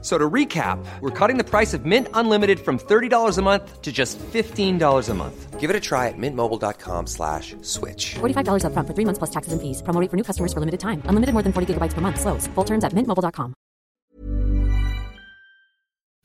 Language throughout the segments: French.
So to recap, we're cutting the price of Mint Unlimited from $30 a month to just $15 a month. Give it a try at mintmobile.com slash switch. $45 upfront for three months plus taxes and fees. Promo rate for new customers for limited time. Unlimited more than 40 gigabytes per month. Slows. Full terms at mintmobile.com.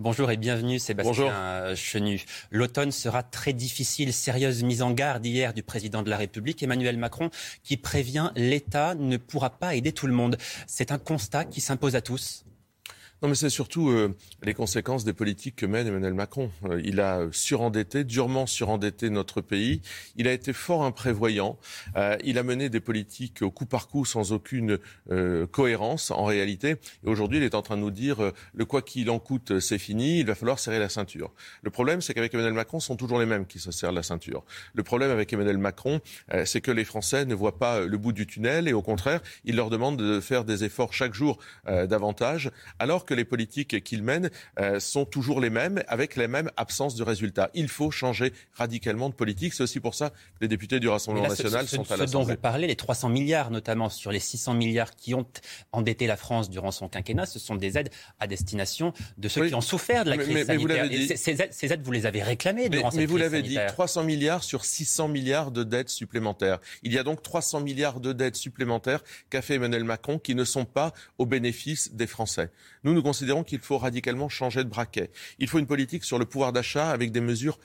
Bonjour et bienvenue Sébastien Chenu. L'automne sera très difficile. Sérieuse mise en garde hier du président de la République, Emmanuel Macron, qui prévient l'État ne pourra pas aider tout le monde. C'est un constat qui s'impose à tous. Non, mais c'est surtout euh, les conséquences des politiques que mène Emmanuel Macron. Euh, il a surendetté, durement surendetté notre pays. Il a été fort imprévoyant. Euh, il a mené des politiques au coup par coup sans aucune euh, cohérence en réalité. Et aujourd'hui, il est en train de nous dire euh, le quoi qu'il en coûte, c'est fini. Il va falloir serrer la ceinture. Le problème, c'est qu'avec Emmanuel Macron, ce sont toujours les mêmes qui se serrent la ceinture. Le problème avec Emmanuel Macron, euh, c'est que les Français ne voient pas le bout du tunnel et au contraire, il leur demande de faire des efforts chaque jour davantage, alors que que les politiques qu'il mène euh, sont toujours les mêmes, avec les mêmes absences de résultats. Il faut changer radicalement de politique. C'est aussi pour ça que les députés du Rassemblement là, national ce, sont ce, à Ce dont l'Assemblée. vous parlez, les 300 milliards notamment sur les 600 milliards qui ont endetté la France durant son quinquennat, ce sont des aides à destination de ceux Oui. qui ont souffert de la Mais- crise mais- mais vous sanitaire. l'avez Et dit. ces- aides, ces aides, vous les avez réclamées Mais, durant mais cette vous crise l'avez dit, sanitaire. 300 milliards sur 600 milliards de dettes supplémentaires. Il y a donc 300 milliards de dettes supplémentaires qu'a fait Emmanuel Macron qui ne sont pas au bénéfice des Français. Nous, nous considérons qu'il faut radicalement changer de braquet. Il faut une politique sur le pouvoir d'achat avec des mesures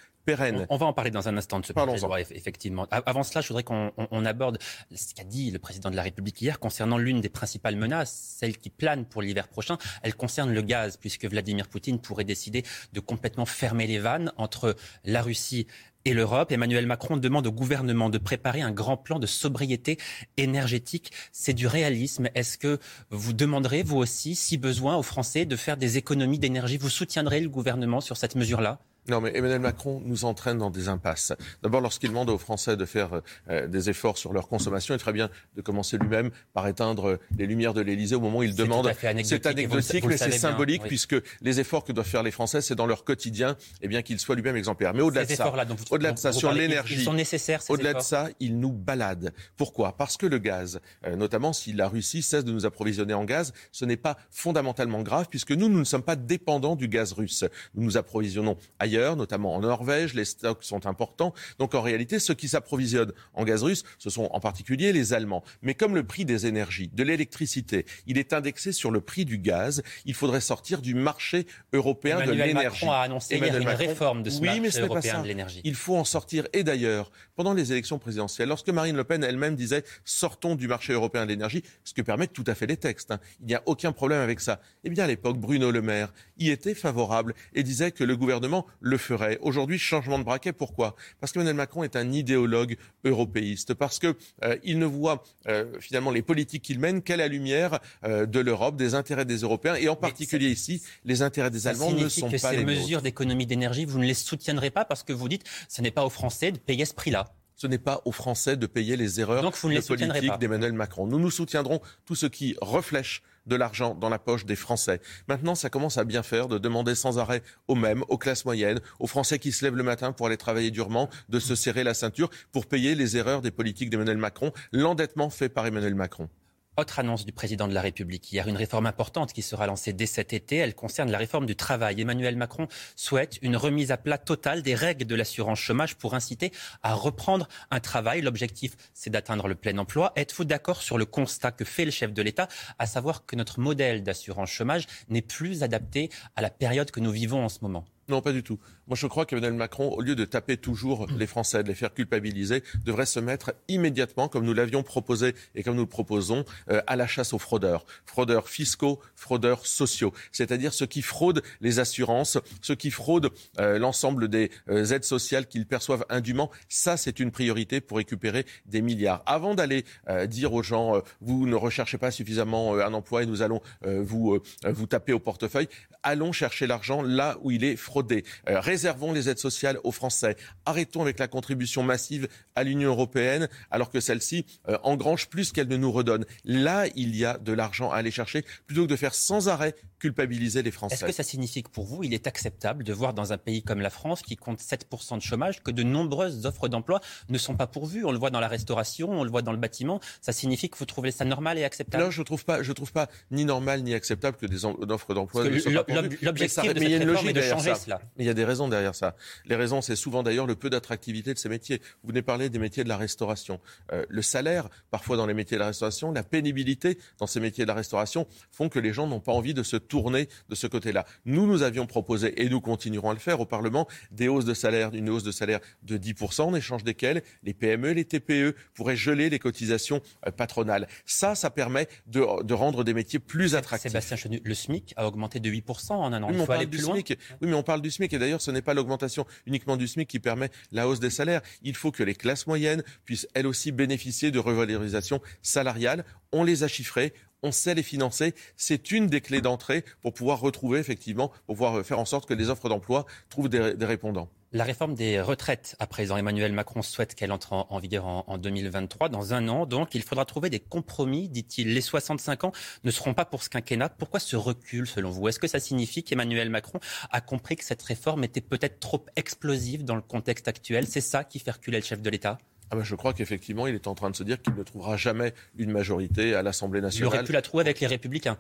On, on va en parler dans un instant de ce projet de loi, effectivement. Avant cela, je voudrais qu'on on- on aborde ce qu'a dit le président de la République hier concernant l'une des principales menaces, celle qui plane pour l'hiver prochain. Elle concerne le gaz, puisque Vladimir Poutine pourrait décider de complètement fermer les vannes entre la Russie et l'Europe. Emmanuel Macron demande au gouvernement de préparer un grand plan de sobriété énergétique. C'est du réalisme. Est-ce que vous demanderez, vous aussi, si besoin, aux Français de faire des économies d'énergie? Vous soutiendrez le gouvernement sur cette mesure-là? Non, mais Emmanuel Macron nous entraîne dans des impasses. D'abord, lorsqu'il demande aux Français de faire euh, des efforts sur leur consommation, il ferait bien de commencer lui-même par éteindre les lumières de l'Élysée au moment où il demande. C'est anecdotique, mais c'est symbolique oui. puisque les efforts que doivent faire les Français, c'est dans leur quotidien, et bien qu'il soit lui-même exemplaire. Mais au-delà de ça, au-delà de ça, sur ils- l'énergie, Ils sont nécessaires, ces au-delà de ça, il nous balade. Pourquoi? Parce que le gaz, euh, notamment si la Russie cesse de nous approvisionner en gaz, ce n'est pas fondamentalement grave puisque nous, nous ne sommes pas dépendants du gaz russe. Nous nous approvisionnons ailleurs, notamment en Norvège, les stocks sont importants. Donc en réalité, ceux qui s'approvisionnent en gaz russe, ce sont en particulier les Allemands. Mais comme le prix des énergies, de l'électricité, il est indexé sur le prix du gaz, il faudrait sortir du marché européen de l'énergie. Macron a annoncé hier Emmanuel une Macron- réforme de ce oui, mais marché ce n'est pas européen de l'énergie. Il faut en sortir. Et d'ailleurs, pendant les élections présidentielles, lorsque Marine Le Pen elle-même disait sortons du marché européen de l'énergie, ce que permettent tout à fait les textes, hein, il n'y a aucun problème avec ça. Eh bien, à l'époque, Bruno Le Maire y était favorable et disait que le gouvernement le ferait. Aujourd'hui, changement de braquet. Pourquoi? Parce qu'Emmanuel Macron est un idéologue européiste, parce que euh, il ne voit euh, finalement les politiques qu'il mène qu'à la lumière euh, de l'Europe, des intérêts des Européens et en particulier ici, les intérêts des Allemands ne sont que pas ces les mesures d'économie d'énergie, vous ne les soutiendrez pas parce que vous dites ce n'est pas aux Français de payer ce prix-là. Ce n'est pas aux Français de payer les erreurs Donc vous ne de les politique d'Emmanuel Macron. Nous nous soutiendrons tout ce qui reflèche de l'argent dans la poche des Français. Maintenant, ça commence à bien faire de demander sans arrêt aux mêmes, aux classes moyennes, aux Français qui se lèvent le matin pour aller travailler durement, de se serrer la ceinture pour payer les erreurs des politiques d'Emmanuel Macron, l'endettement fait par Emmanuel Macron. Autre annonce du président de la République hier, une réforme importante qui sera lancée dès cet été. Elle concerne la réforme du travail. Emmanuel Macron souhaite une remise à plat totale des règles de l'assurance chômage pour inciter à reprendre un travail. L'objectif, c'est d'atteindre le plein emploi. Êtes-vous d'accord sur le constat que fait le chef de l'État, à savoir que notre modèle d'assurance chômage n'est plus adapté à la période que nous vivons en ce moment? Non, pas du tout. Moi, je crois qu'Emmanuel Macron, au lieu de taper toujours les Français, de les faire culpabiliser, devrait se mettre immédiatement, comme nous l'avions proposé et comme nous le proposons, euh, à la chasse aux fraudeurs. Fraudeurs fiscaux, fraudeurs sociaux. C'est-à-dire ceux qui fraudent les assurances, ceux qui fraudent euh, l'ensemble des euh, aides sociales qu'ils perçoivent indûment. Ça, c'est une priorité pour récupérer des milliards. Avant d'aller euh, dire aux gens, euh, vous ne recherchez pas suffisamment euh, un emploi et nous allons euh, vous, euh, vous taper au portefeuille, allons chercher l'argent là où il est frauder. Euh, réservons les aides sociales aux Français. Arrêtons avec la contribution massive à l'Union européenne alors que celle-ci euh, engrange plus qu'elle ne nous redonne. Là, il y a de l'argent à aller chercher plutôt que de faire sans arrêt culpabiliser les Français. Est-ce que ça signifie que pour vous, il est acceptable de voir dans un pays comme la France, qui compte 7% de chômage, que de nombreuses offres d'emploi ne sont pas pourvues? On le voit dans la restauration, on le voit dans le bâtiment. Ça signifie que vous trouvez ça normal et acceptable? Non, je ne trouve, pas, je trouve pas ni normal ni acceptable que des offres d'emploi ne soient pas pourvues. L'objectif de cette réforme est de changer cela. Il y a des raisons derrière ça. Les raisons, c'est souvent d'ailleurs le peu d'attractivité de ces métiers. Vous venez parler des métiers de la restauration. Euh, le salaire, parfois dans les métiers de la restauration, la pénibilité dans ces métiers de la restauration font que les gens n'ont pas envie de se tourner de ce côté-là. Nous, nous avions proposé, et nous continuerons à le faire au Parlement, des hausses de salaire, une hausse de salaire de 10%, en échange desquelles les PME, les TPE pourraient geler les cotisations euh, patronales. Ça, ça permet de, rendre des métiers plus attractifs. Sébastien Chenu, le SMIC a augmenté de 8% en un an. Il faut aller plus loin. Oui, mais on parle du SMIC, et d'ailleurs, ce n'est pas l'augmentation uniquement du SMIC qui permet la hausse des salaires. Il faut que les classes moyennes puissent elles aussi bénéficier de revalorisation salariale. On les a chiffrés, on sait les financer. C'est une des clés d'entrée pour pouvoir retrouver, effectivement, pour pouvoir faire en sorte que les offres d'emploi trouvent des, répondants. La réforme des retraites, à présent, Emmanuel Macron souhaite qu'elle entre en, vigueur en, en, 2023, dans un an. Donc, il faudra trouver des compromis, dit-il. Les 65 ans ne seront pas pour ce quinquennat. Pourquoi ce recul, selon vous? Est-ce que ça signifie qu'Emmanuel Macron a compris que cette réforme était peut-être trop explosive dans le contexte actuel? C'est ça qui fait reculer le chef de l'État? Ah ben je crois qu'effectivement, il est en train de se dire qu'il ne trouvera jamais une majorité à l'Assemblée nationale. Il aurait pu la trouver avec les Républicains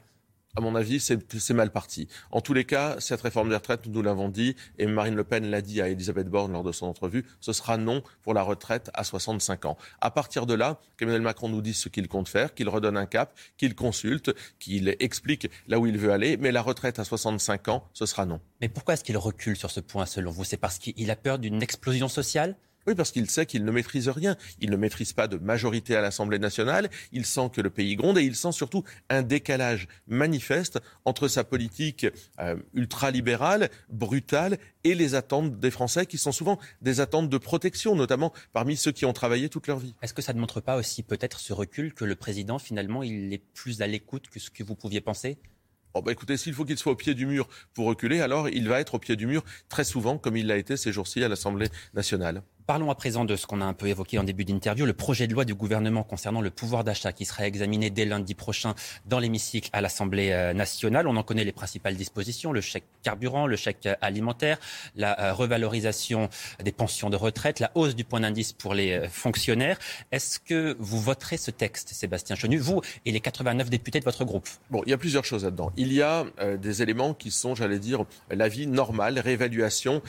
à mon avis, c'est mal parti. En tous les cas, cette réforme des retraites, nous l'avons dit, et Marine Le Pen l'a dit à Elisabeth Borne lors de son entrevue, ce sera non pour la retraite à 65 ans. À partir de là, qu'Emmanuel Macron nous dise ce qu'il compte faire, qu'il redonne un cap, qu'il consulte, qu'il explique là où il veut aller, mais la retraite à 65 ans, ce sera non. Mais pourquoi est-ce qu'il recule sur ce point, selon vous? C'est parce qu'il a peur d'une explosion sociale? Oui, parce qu'il sait qu'il ne maîtrise rien. Il ne maîtrise pas de majorité à l'Assemblée nationale. Il sent que le pays gronde et il sent surtout un décalage manifeste entre sa politique euh, ultralibérale, brutale, et les attentes des Français, qui sont souvent des attentes de protection, notamment parmi ceux qui ont travaillé toute leur vie. Est-ce que ça ne montre pas aussi peut-être ce recul que le président, finalement, il est plus à l'écoute que ce que vous pouviez penser? Oh bah écoutez, s'il faut qu'il soit au pied du mur pour reculer, alors il va être au pied du mur très souvent, comme il l'a été ces jours-ci à l'Assemblée nationale. Parlons à présent de ce qu'on a un peu évoqué en début d'interview, le projet de loi du gouvernement concernant le pouvoir d'achat qui sera examiné dès lundi prochain dans l'hémicycle à l'Assemblée euh, nationale. On en connaît les principales dispositions, le chèque carburant, le chèque alimentaire, la euh, revalorisation des pensions de retraite, la hausse du point d'indice pour les euh, fonctionnaires. Est-ce que vous voterez ce texte, Sébastien Chenu, vous et les 89 députés de votre groupe? Bon, il y a plusieurs choses là-dedans. Il y a des éléments qui sont, j'allais dire, la vie normale, réévaluation,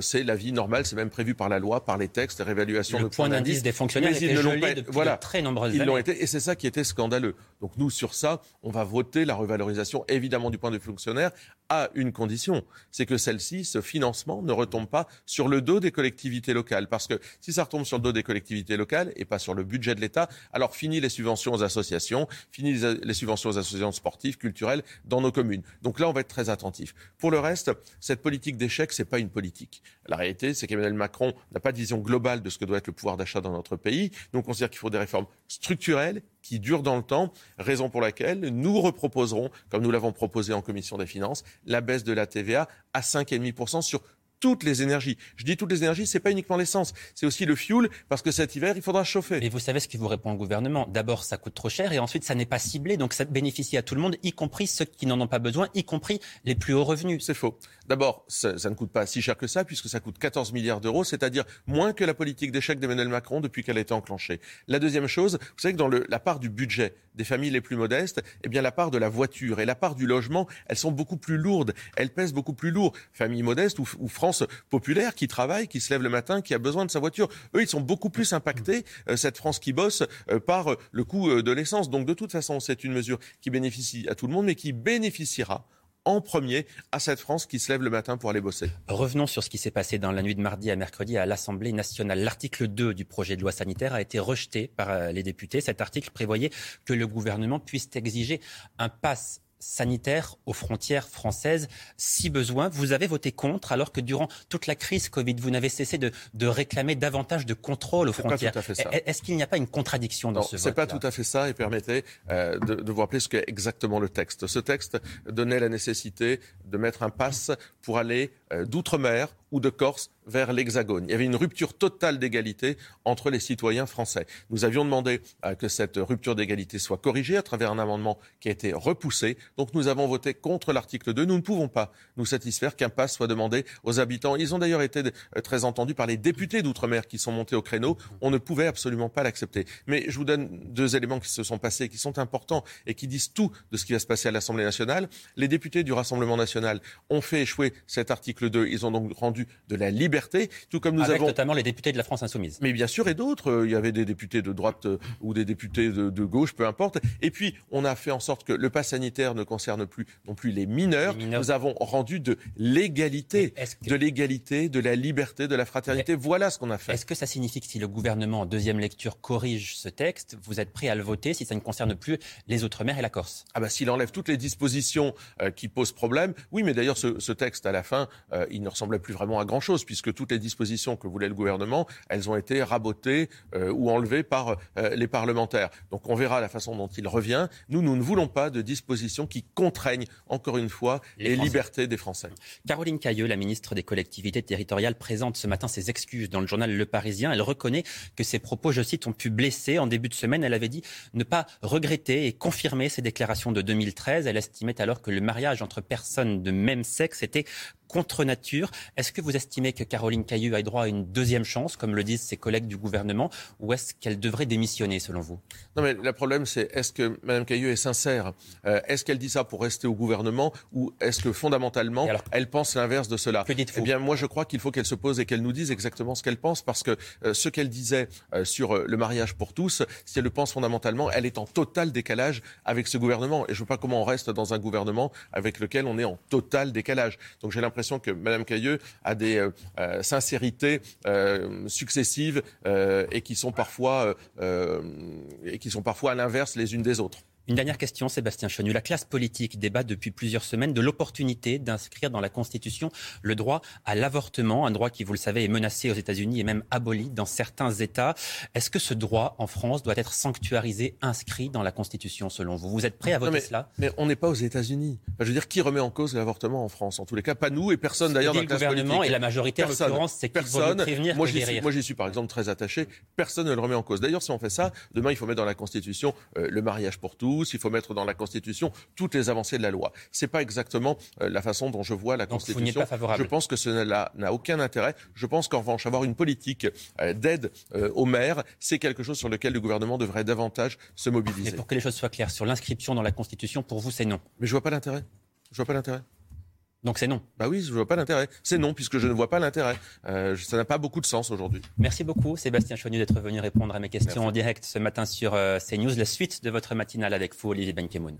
c'est la vie normale, c'est même prévu par la loi, par les textes, réévaluation de point d'indice des fonctionnaires était gelé depuis voilà, de très nombreuses ils l'ont été, et c'est ça qui était scandaleux. Donc nous, sur ça, on va voter la revalorisation, évidemment, du point de vue fonctionnaire, à une condition, c'est que celle-ci, ce financement, ne retombe pas sur le dos des collectivités locales. Parce que si ça retombe sur le dos des collectivités locales et pas sur le budget de l'État, alors fini les subventions aux associations, fini les subventions aux associations sportives, culturelles dans nos communes. Donc là, on va être très attentif. Pour le reste, cette politique d'échec, c'est pas une politique. La réalité, c'est qu'Emmanuel Macron n'a pas de vision globale de ce que doit être le pouvoir d'achat dans notre pays. Nous, on considère qu'il faut des réformes structurelles qui durent dans le temps, raison pour laquelle nous reproposerons, comme nous l'avons proposé en commission des finances, la baisse de la TVA à 5,5% sur toutes les énergies. Je dis toutes les énergies, c'est pas uniquement l'essence, c'est aussi le fuel, parce que cet hiver, il faudra chauffer. Mais vous savez ce qui vous répond le gouvernement. D'abord, ça coûte trop cher, et ensuite, ça n'est pas ciblé, donc ça bénéficie à tout le monde, y compris ceux qui n'en ont pas besoin, y compris les plus hauts revenus. C'est faux. D'abord, ça, ne coûte pas si cher que ça, puisque ça coûte 14 milliards d'euros, c'est-à-dire moins que la politique d'échec d'Emmanuel Macron depuis qu'elle a été enclenchée. La deuxième chose, vous savez que dans le, la part du budget des familles les plus modestes, eh bien la part de la voiture et la part du logement, elles sont beaucoup plus lourdes, elles pèsent beaucoup plus lourd. Famille modeste ou, ou France populaire, qui travaille, qui se lève le matin, qui a besoin de sa voiture. Eux, ils sont beaucoup plus impactés, euh, cette France qui bosse, euh, par euh, le coût de l'essence. Donc de toute façon, c'est une mesure qui bénéficie à tout le monde, mais qui bénéficiera en premier à cette France qui se lève le matin pour aller bosser. Revenons sur ce qui s'est passé dans la nuit de mardi à mercredi à l'Assemblée nationale. L'article 2 du projet de loi sanitaire a été rejeté par les députés. Cet article prévoyait que le gouvernement puisse exiger un pass sanitaire aux frontières françaises si besoin. Vous avez voté contre alors que durant toute la crise Covid, vous n'avez cessé de, réclamer davantage de contrôle aux frontières. Est-ce qu'il n'y a pas une contradiction dans ce vote C'est pas tout à fait ça et permettez euh, de, vous rappeler ce qu'est exactement le texte. Ce texte donnait la nécessité de mettre un pass pour aller d'outre-mer ou de Corse vers l'Hexagone. Il y avait une rupture totale d'égalité entre les citoyens français. Nous avions demandé euh, que cette rupture d'égalité soit corrigée à travers un amendement qui a été repoussé. Donc nous avons voté contre l'article 2. Nous ne pouvons pas nous satisfaire qu'un pass soit demandé aux habitants. Ils ont d'ailleurs été euh, très entendus par les députés d'outre-mer qui sont montés au créneau. On ne pouvait absolument pas l'accepter. Mais je vous donne deux éléments qui se sont passés, qui sont importants et qui disent tout de ce qui va se passer à l'Assemblée nationale. Les députés du Rassemblement national ont fait échouer cet article 2. Ils ont donc rendu de la liberté, tout comme nous Avec avons notamment les députés de la France insoumise. Mais bien sûr, et d'autres. Euh, il y avait des députés de droite euh, ou des députés de, gauche, peu importe. Et puis, on a fait en sorte que le pass sanitaire ne concerne plus non plus les mineurs. Nous avons rendu de l'égalité, de l'égalité, de la liberté, de la fraternité. voilà ce qu'on a fait. Est-ce que ça signifie que si le gouvernement en deuxième lecture corrige ce texte, vous êtes prêt à le voter si ça ne concerne plus les Outre-mer et la Corse? Ah bah s'il enlève toutes les dispositions euh, qui posent problème, oui, mais d'ailleurs ce, texte à la fin, il ne ressemblait plus vraiment à grand chose puisque toutes les dispositions que voulait le gouvernement, elles ont été rabotées euh, ou enlevées par euh, les parlementaires. Donc on verra la façon dont il revient. Nous, nous ne voulons pas de dispositions qui contraignent, encore une fois, les, libertés des Français. Caroline Cailleux, la ministre des collectivités territoriales, présente ce matin ses excuses dans le journal Le Parisien. Elle reconnaît que ses propos, je cite, ont pu blesser. En début de semaine, elle avait dit ne pas regretter et confirmer ses déclarations de 2013. Elle estimait alors que le mariage entre personnes de même sexe était contre nature. Est-ce que vous estimez que Caroline Caillou a droit à une deuxième chance, comme le disent ses collègues du gouvernement, ou est-ce qu'elle devrait démissionner, selon vous? Non, mais le problème, c'est est-ce que Mme Caillou est sincère? Euh, Est-ce qu'elle dit ça pour rester au gouvernement, ou est-ce que fondamentalement, elle pense l'inverse de cela? Que dites-vous? Eh bien, moi, je crois qu'il faut qu'elle se pose et qu'elle nous dise exactement ce qu'elle pense, parce que euh, ce qu'elle disait euh, sur le mariage pour tous, si elle le pense fondamentalement, elle est en total décalage avec ce gouvernement. Et je ne vois pas comment on reste dans un gouvernement avec lequel on est en total décalage. Donc j'ai l'impression que Mme Cailleux a des euh, euh, sincérités euh, successives et qui sont parfois et qui sont parfois à l'inverse les unes des autres. Une dernière question, Sébastien Chenu. La classe politique débat depuis plusieurs semaines de l'opportunité d'inscrire dans la Constitution le droit à l'avortement, un droit qui, vous le savez, est menacé aux États-Unis et même aboli dans certains États. Est-ce que ce droit en France doit être sanctuarisé, inscrit dans la Constitution selon vous? Vous êtes prêt à voter mais, cela? Mais on n'est pas aux États-Unis. je veux dire, qui remet en cause l'avortement en France? En tous les cas, pas nous et personne d'ailleurs dans la classe politique. Le gouvernement et la majorité, en l'occurrence, c'est qu'il faut prévenir moi, j'y suis, moi, j'y suis par exemple très attaché. Personne ne le remet en cause. D'ailleurs, si on fait ça, demain, il faut mettre dans la Constitution euh, le mariage pour tous il faut mettre dans la Constitution toutes les avancées de la loi. C'est pas exactement euh, la façon dont je vois la Constitution. je pense que ce n'a aucun intérêt. Je pense qu'en revanche, avoir une politique euh, d'aide euh, aux maires, c'est quelque chose sur lequel le gouvernement devrait davantage se mobiliser. Mais pour que les choses soient claires, sur l'inscription dans la Constitution, pour vous, c'est non. Mais je vois pas l'intérêt. Je vois pas l'intérêt. Donc c'est non. Bah oui, je ne vois pas l'intérêt. C'est non, puisque je ne vois pas l'intérêt. Euh, ça n'a pas beaucoup de sens aujourd'hui. Merci beaucoup, Sébastien Chonu, d'être venu répondre à mes questions en direct ce matin sur euh, CNews. La suite de votre matinale avec vous, Olivier Benkemoun.